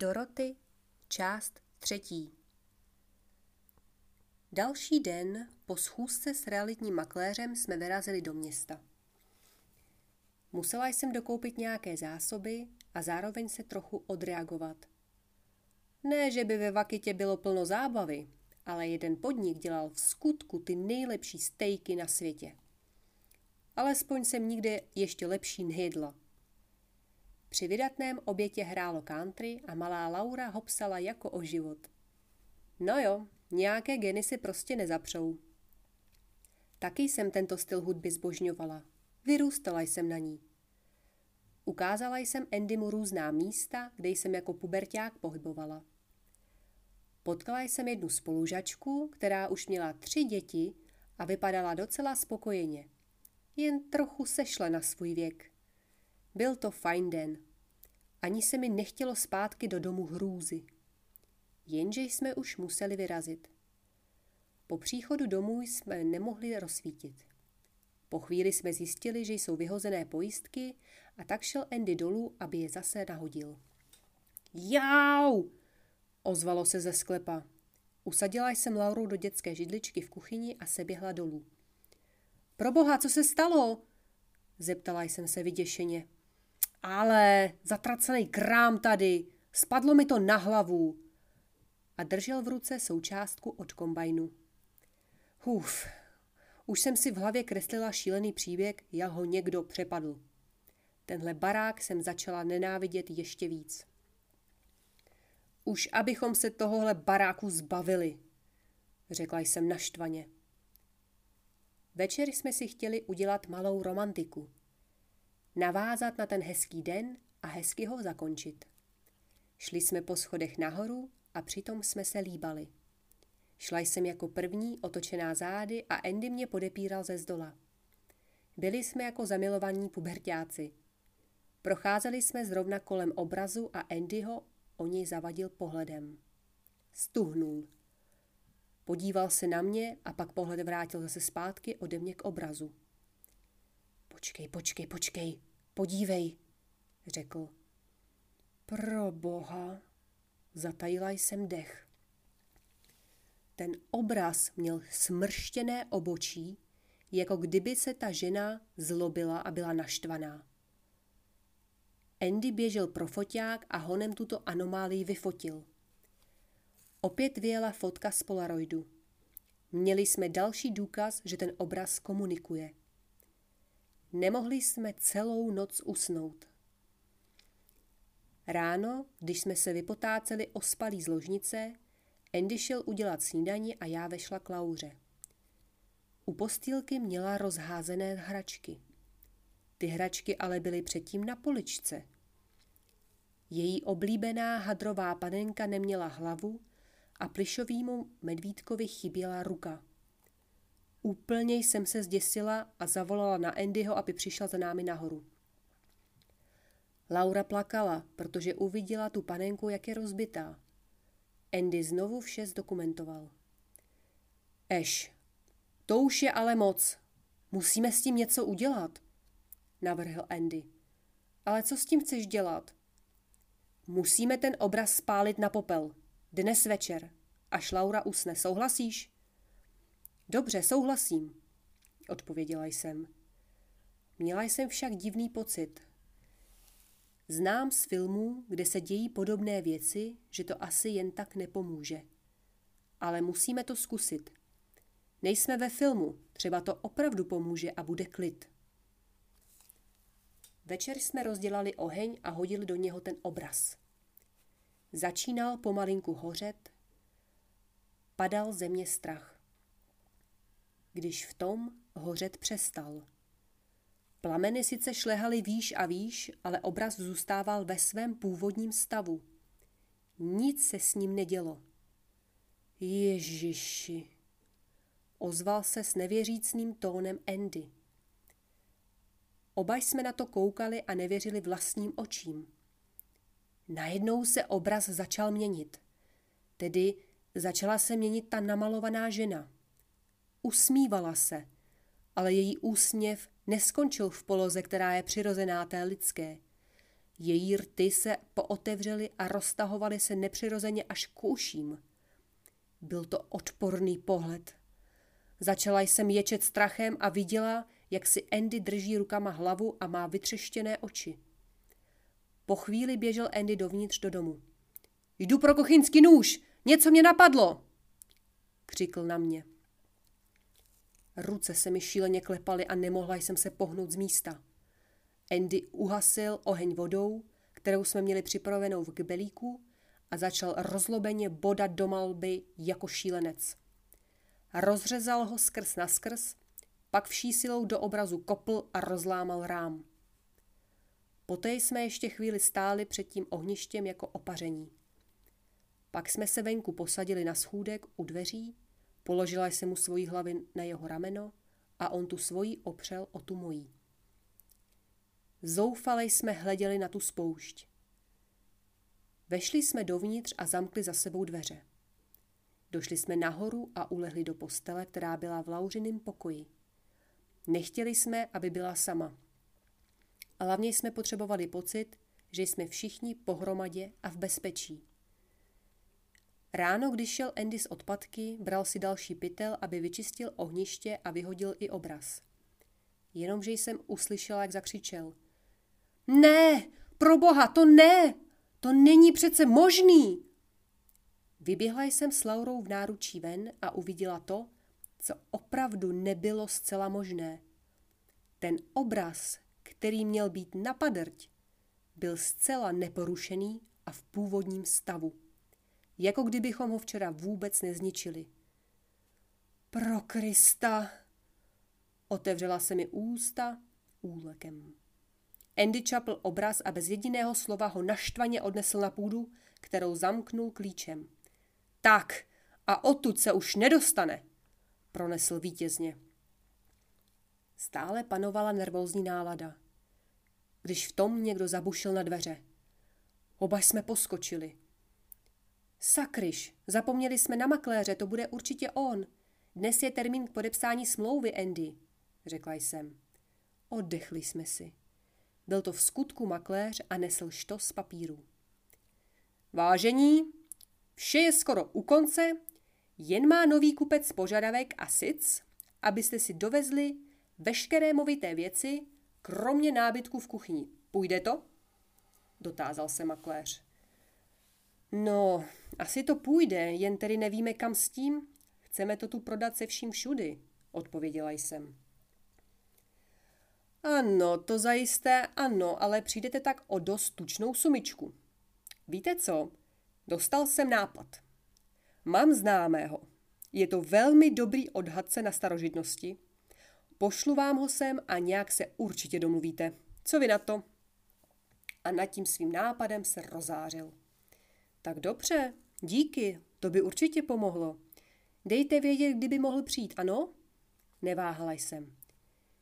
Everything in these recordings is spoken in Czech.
Doroty, část třetí. Další den po schůzce s realitním makléřem jsme vyrazili do města. Musela jsem dokoupit nějaké zásoby a zároveň se trochu odreagovat. Ne, že by ve Vakitě bylo plno zábavy, ale jeden podnik dělal v skutku ty nejlepší stejky na světě. Alespoň jsem nikde ještě lepší nejedla. Při vydatném obětě hrálo country a malá Laura hopsala jako o život. No jo, nějaké geny si prostě nezapřou. Taky jsem tento styl hudby zbožňovala. Vyrůstala jsem na ní. Ukázala jsem Andymu různá místa, kde jsem jako puberták pohybovala. Potkala jsem jednu spolužačku, která už měla tři děti a vypadala docela spokojeně. Jen trochu sešla na svůj věk. Byl to fajn den. Ani se mi nechtělo zpátky do domu hrůzy. Jenže jsme už museli vyrazit. Po příchodu domů jsme nemohli rozsvítit. Po chvíli jsme zjistili, že jsou vyhozené pojistky a tak šel Andy dolů, aby je zase nahodil. Jau! Ozvalo se ze sklepa. Usadila jsem Lauru do dětské židličky v kuchyni a se běhla dolů. Proboha, co se stalo? Zeptala jsem se vyděšeně. Ale zatracený krám tady, spadlo mi to na hlavu. A držel v ruce součástku od kombajnu. Huf, už jsem si v hlavě kreslila šílený příběh, jak ho někdo přepadl. Tenhle barák jsem začala nenávidět ještě víc. Už abychom se tohohle baráku zbavili, řekla jsem naštvaně. Večer jsme si chtěli udělat malou romantiku. Navázat na ten hezký den a hezky ho zakončit. Šli jsme po schodech nahoru a přitom jsme se líbali. Šla jsem jako první, otočená zády a Andy mě podepíral ze zdola. Byli jsme jako zamilovaní pubertáci. Procházeli jsme zrovna kolem obrazu a Andyho o něj zavadil pohledem. Stuhnul. Podíval se na mě a pak pohled vrátil zase zpátky ode mě k obrazu. Počkej, počkej, počkej, podívej, řekl. Pro boha, zatajila jsem dech. Ten obraz měl smrštěné obočí, jako kdyby se ta žena zlobila a byla naštvaná. Andy běžel pro foťák a honem tuto anomálii vyfotil. Opět vyjela fotka z Polaroidu. Měli jsme další důkaz, že ten obraz komunikuje. Nemohli jsme celou noc usnout. Ráno, když jsme se vypotáceli ospalí z ložnice, Andy šel udělat snídani a já vešla k Lauře. U postýlky měla rozházené hračky. Ty hračky ale byly předtím na poličce. Její oblíbená hadrová panenka neměla hlavu a plišovýmu medvídkovi chyběla ruka. Úplně jsem se zděsila a zavolala na Andyho, aby přišla za námi nahoru. Laura plakala, protože uviděla tu panenku, jak je rozbitá. Andy znovu vše zdokumentoval. Eš, to už je ale moc. Musíme s tím něco udělat, navrhl Andy. Ale co s tím chceš dělat? Musíme ten obraz spálit na popel. Dnes večer. Až Laura usne, souhlasíš? Dobře, souhlasím, odpověděla jsem. Měla jsem však divný pocit. Znám z filmů, kde se dějí podobné věci, že to asi jen tak nepomůže. Ale musíme to zkusit. Nejsme ve filmu, třeba to opravdu pomůže a bude klid. Večer jsme rozdělali oheň a hodili do něho ten obraz. Začínal pomalinku hořet, padal země strach když v tom hořet přestal. Plameny sice šlehaly výš a výš, ale obraz zůstával ve svém původním stavu. Nic se s ním nedělo. Ježiši, ozval se s nevěřícným tónem Andy. Oba jsme na to koukali a nevěřili vlastním očím. Najednou se obraz začal měnit. Tedy začala se měnit ta namalovaná žena. Usmívala se, ale její úsměv neskončil v poloze, která je přirozená té lidské. Její rty se pootevřely a roztahovaly se nepřirozeně až k uším. Byl to odporný pohled. Začala jsem ječet strachem a viděla, jak si Andy drží rukama hlavu a má vytřeštěné oči. Po chvíli běžel Andy dovnitř do domu. Jdu pro kuchyňský nůž! Něco mě napadlo! Křikl na mě. Ruce se mi šíleně klepaly a nemohla jsem se pohnout z místa. Andy uhasil oheň vodou, kterou jsme měli připravenou v kbelíku a začal rozlobeně bodat do malby jako šílenec. Rozřezal ho skrz na skrz, pak vší silou do obrazu kopl a rozlámal rám. Poté jsme ještě chvíli stáli před tím ohništěm jako opaření. Pak jsme se venku posadili na schůdek u dveří, položila jsem mu svoji hlavy na jeho rameno a on tu svoji opřel o tu mojí. Zoufale jsme hleděli na tu spoušť. Vešli jsme dovnitř a zamkli za sebou dveře. Došli jsme nahoru a ulehli do postele, která byla v Lauřiným pokoji. Nechtěli jsme, aby byla sama. A hlavně jsme potřebovali pocit, že jsme všichni pohromadě a v bezpečí. Ráno, když šel Andy z odpadky, bral si další pytel, aby vyčistil ohniště a vyhodil i obraz. Jenomže jsem uslyšela, jak zakřičel. Ne, pro boha, to ne! To není přece možný! Vyběhla jsem s Laurou v náručí ven a uviděla to, co opravdu nebylo zcela možné. Ten obraz, který měl být napadrť, byl zcela neporušený a v původním stavu. Jako kdybychom ho včera vůbec nezničili. Pro Krista! Otevřela se mi ústa úlekem. Andy čapl obraz a bez jediného slova ho naštvaně odnesl na půdu, kterou zamknul klíčem. Tak, a odtud se už nedostane, pronesl vítězně. Stále panovala nervózní nálada. Když v tom někdo zabušil na dveře. Oba jsme poskočili. Sakryš, zapomněli jsme na makléře, to bude určitě on. Dnes je termín k podepsání smlouvy, Andy, řekla jsem. Oddechli jsme si. Byl to v skutku makléř a nesl štos papíru. Vážení, vše je skoro u konce, jen má nový kupec požadavek a sic, abyste si dovezli veškeré movité věci, kromě nábytku v kuchyni. Půjde to? Dotázal se makléř. No, asi to půjde, jen tedy nevíme kam s tím. Chceme to tu prodat se vším všudy, odpověděla jsem. Ano, to zajisté ano, ale přijdete tak o dost tučnou sumičku. Víte co? Dostal jsem nápad. Mám známého. Je to velmi dobrý odhadce na starožitnosti. Pošlu vám ho sem a nějak se určitě domluvíte. Co vy na to? A nad tím svým nápadem se rozářil. Tak dobře, díky, to by určitě pomohlo. Dejte vědět, kdyby mohl přijít, ano? Neváhala jsem.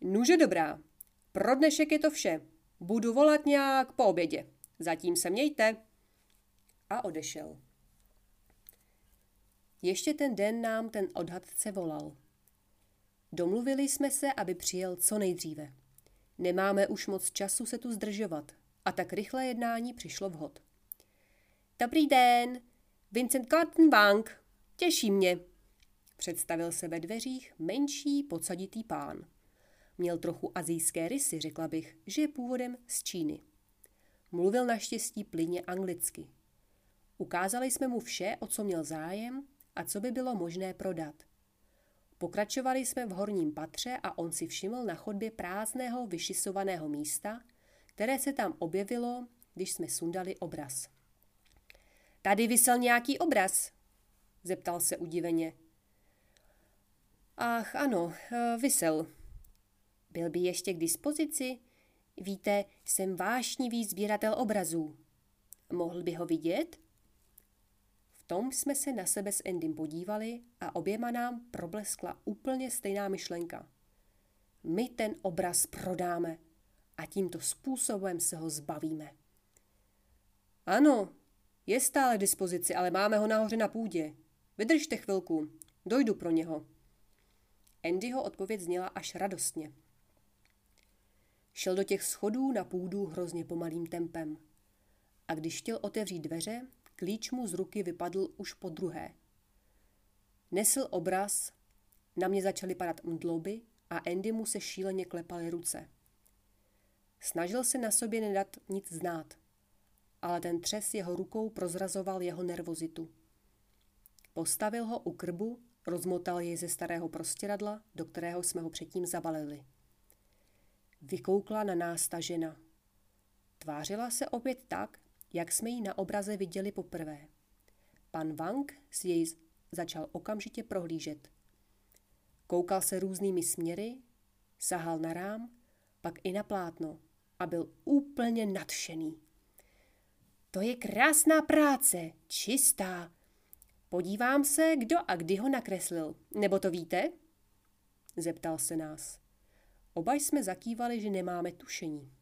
Nuže dobrá, pro dnešek je to vše. Budu volat nějak po obědě. Zatím se mějte. A odešel. Ještě ten den nám ten odhadce volal. Domluvili jsme se, aby přijel co nejdříve. Nemáme už moc času se tu zdržovat a tak rychlé jednání přišlo vhod. Dobrý den, Vincent Cotton Bank, těší mě, představil se ve dveřích menší podsaditý pán. Měl trochu azijské rysy, řekla bych, že je původem z Číny. Mluvil naštěstí plyně anglicky. Ukázali jsme mu vše, o co měl zájem a co by bylo možné prodat. Pokračovali jsme v horním patře a on si všiml na chodbě prázdného vyšisovaného místa, které se tam objevilo, když jsme sundali obraz. Tady vysel nějaký obraz, zeptal se udiveně. Ach, ano, eh, vysel, byl by ještě k dispozici? Víte, jsem vášnivý sběratel obrazů. Mohl by ho vidět? V tom jsme se na sebe s Endym podívali a oběma nám probleskla úplně stejná myšlenka. My ten obraz prodáme a tímto způsobem se ho zbavíme. Ano, je stále k dispozici, ale máme ho nahoře na půdě. Vydržte chvilku, dojdu pro něho. Andyho odpověď zněla až radostně. Šel do těch schodů na půdu hrozně pomalým tempem. A když chtěl otevřít dveře, klíč mu z ruky vypadl už po druhé. Nesl obraz, na mě začaly padat mdloby a Andy mu se šíleně klepaly ruce. Snažil se na sobě nedat nic znát, ale ten třes jeho rukou prozrazoval jeho nervozitu. Postavil ho u krbu, rozmotal jej ze starého prostěradla, do kterého jsme ho předtím zabalili. Vykoukla na nás ta žena. Tvářila se opět tak, jak jsme ji na obraze viděli poprvé. Pan Wang si jej začal okamžitě prohlížet. Koukal se různými směry, sahal na rám, pak i na plátno a byl úplně nadšený. To je krásná práce, čistá. Podívám se, kdo a kdy ho nakreslil. Nebo to víte? Zeptal se nás. Oba jsme zakývali, že nemáme tušení.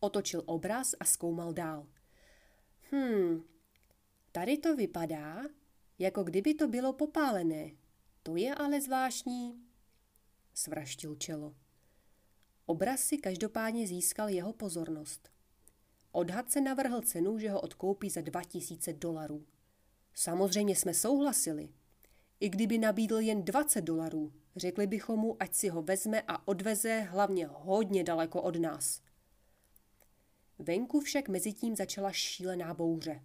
Otočil obraz a zkoumal dál. Hmm, tady to vypadá, jako kdyby to bylo popálené. To je ale zvláštní. Svraštil čelo. Obraz si každopádně získal jeho pozornost. Odhadce navrhl cenu, že ho odkoupí za 2000 dolarů. Samozřejmě jsme souhlasili. I kdyby nabídl jen 20 dolarů, řekli bychom mu, ať si ho vezme a odveze hlavně hodně daleko od nás. Venku však mezitím začala šílená bouře.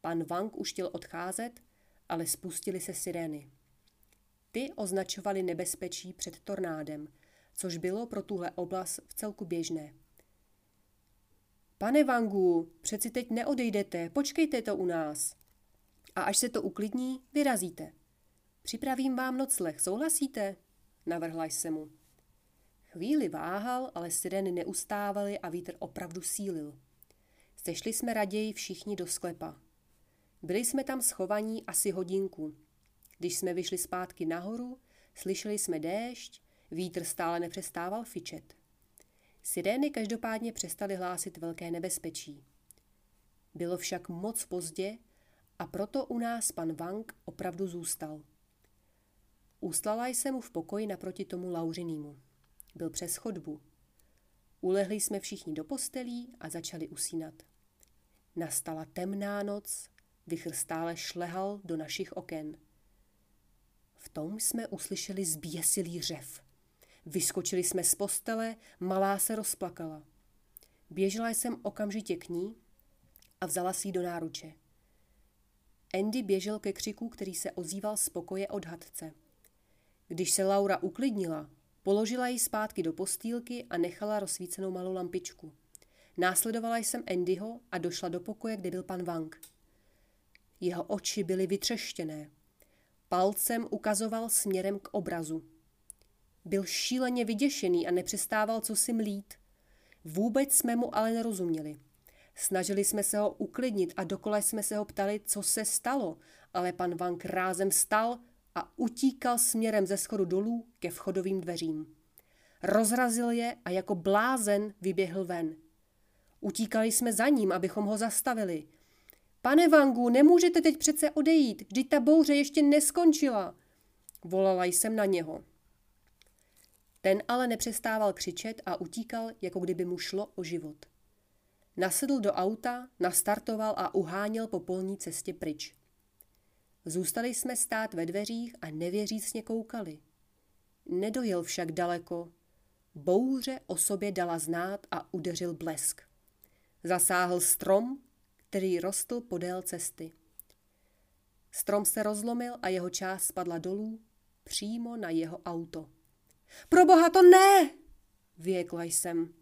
Pan Wang už chtěl odcházet, ale spustili se sirény. Ty označovaly nebezpečí před tornádem, což bylo pro tuhle oblast v celku běžné. Pane Vangu, přeci teď neodejdete, počkejte to u nás. A až se to uklidní, vyrazíte. Připravím vám nocleh, souhlasíte? Navrhla jsem mu. Chvíli váhal, ale sireny neustávaly a vítr opravdu sílil. Sešli jsme raději všichni do sklepa. Byli jsme tam schovaní asi hodinku. Když jsme vyšli zpátky nahoru, slyšeli jsme déšť, vítr stále nepřestával fičet. Sirény každopádně přestaly hlásit velké nebezpečí. Bylo však moc pozdě a proto u nás pan Wang opravdu zůstal. Uslala jsem mu v pokoji naproti tomu Lauřinýmu. Byl přes chodbu. Ulehli jsme všichni do postelí a začali usínat. Nastala temná noc, vychr stále šlehal do našich oken. V tom jsme uslyšeli zběsilý řev. Vyskočili jsme z postele, malá se rozplakala. Běžela jsem okamžitě k ní a vzala si ji do náruče. Andy běžel ke křiku, který se ozýval z pokoje od hadce. Když se Laura uklidnila, položila ji zpátky do postýlky a nechala rozsvícenou malou lampičku. Následovala jsem Andyho a došla do pokoje, kde byl pan Wang. Jeho oči byly vytřeštěné. Palcem ukazoval směrem k obrazu. Byl šíleně vyděšený a nepřestával co si mlít. Vůbec jsme mu ale nerozuměli. Snažili jsme se ho uklidnit a dokola jsme se ho ptali, co se stalo, ale pan Vank rázem stal a utíkal směrem ze schodu dolů ke vchodovým dveřím. Rozrazil je a jako blázen vyběhl ven. Utíkali jsme za ním, abychom ho zastavili. Pane Vangu, nemůžete teď přece odejít, vždyť ta bouře ještě neskončila. Volala jsem na něho. Ten ale nepřestával křičet a utíkal, jako kdyby mu šlo o život. Nasedl do auta, nastartoval a uháněl po polní cestě pryč. Zůstali jsme stát ve dveřích a nevěřícně koukali. Nedojel však daleko. Bouře o sobě dala znát a udeřil blesk. Zasáhl strom, který rostl podél cesty. Strom se rozlomil a jeho část spadla dolů přímo na jeho auto. Pro boha to ne! Věkla jsem.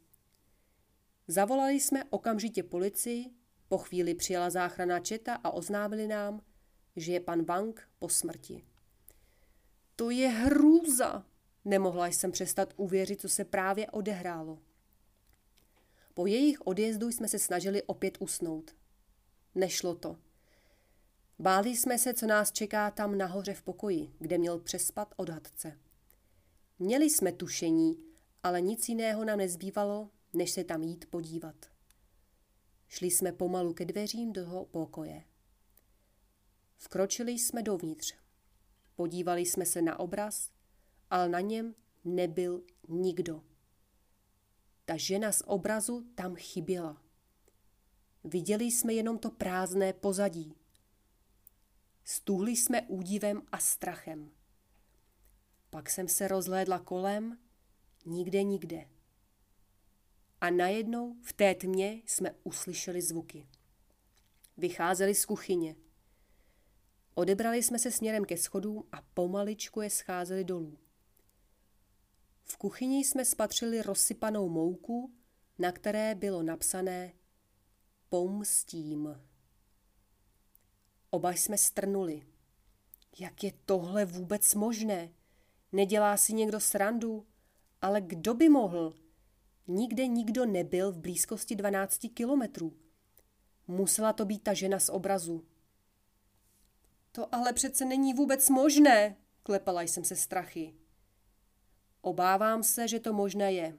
Zavolali jsme okamžitě policii, po chvíli přijela záchrana četa a oznámili nám, že je pan Wang po smrti. To je hrůza! Nemohla jsem přestat uvěřit, co se právě odehrálo. Po jejich odjezdu jsme se snažili opět usnout. Nešlo to. Báli jsme se, co nás čeká tam nahoře v pokoji, kde měl přespat odhadce. Měli jsme tušení, ale nic jiného nám nezbývalo, než se tam jít podívat. Šli jsme pomalu ke dveřím do pokoje. Vkročili jsme dovnitř. Podívali jsme se na obraz, ale na něm nebyl nikdo. Ta žena z obrazu tam chyběla. Viděli jsme jenom to prázdné pozadí. Stůhli jsme údivem a strachem. Pak jsem se rozhlédla kolem, nikde, nikde. A najednou v té tmě jsme uslyšeli zvuky. Vycházeli z kuchyně. Odebrali jsme se směrem ke schodům a pomaličku je scházeli dolů. V kuchyni jsme spatřili rozsypanou mouku, na které bylo napsané Pomstím. Oba jsme strnuli. Jak je tohle vůbec možné? Nedělá si někdo srandu? Ale kdo by mohl? Nikde nikdo nebyl v blízkosti 12 kilometrů. Musela to být ta žena z obrazu. To ale přece není vůbec možné, klepala jsem se strachy. Obávám se, že to možné je.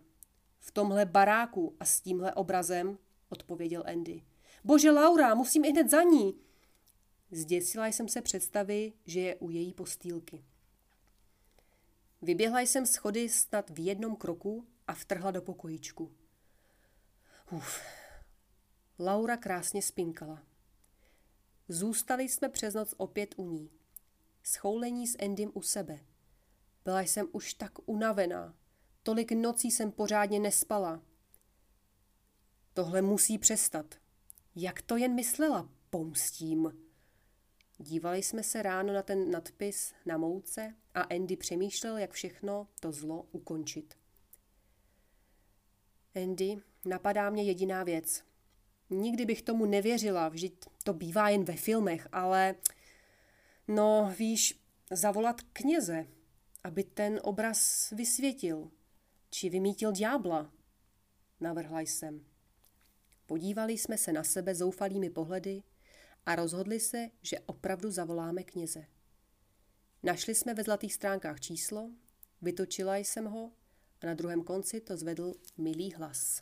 V tomhle baráku a s tímhle obrazem, odpověděl Andy. Bože, Laura, musím i hned za ní. Zděsila jsem se představy, že je u její postýlky. Vyběhla jsem schody snad v jednom kroku a vtrhla do pokojíčku. Uf. Laura krásně spinkala. Zůstali jsme přes noc opět u ní. Schoulení s Endym u sebe. Byla jsem už tak unavená. Tolik nocí jsem pořádně nespala. Tohle musí přestat. Jak to jen myslela? Pomstím. Dívali jsme se ráno na ten nadpis na mouce a Andy přemýšlel, jak všechno to zlo ukončit. Andy, napadá mě jediná věc. Nikdy bych tomu nevěřila, vždyť to bývá jen ve filmech, ale no víš, zavolat kněze, aby ten obraz vysvětil, či vymítil ďábla, navrhla jsem. Podívali jsme se na sebe zoufalými pohledy a rozhodli se, že opravdu zavoláme kněze. Našli jsme ve zlatých stránkách číslo, vytočila jsem ho a na druhém konci to zvedl milý hlas.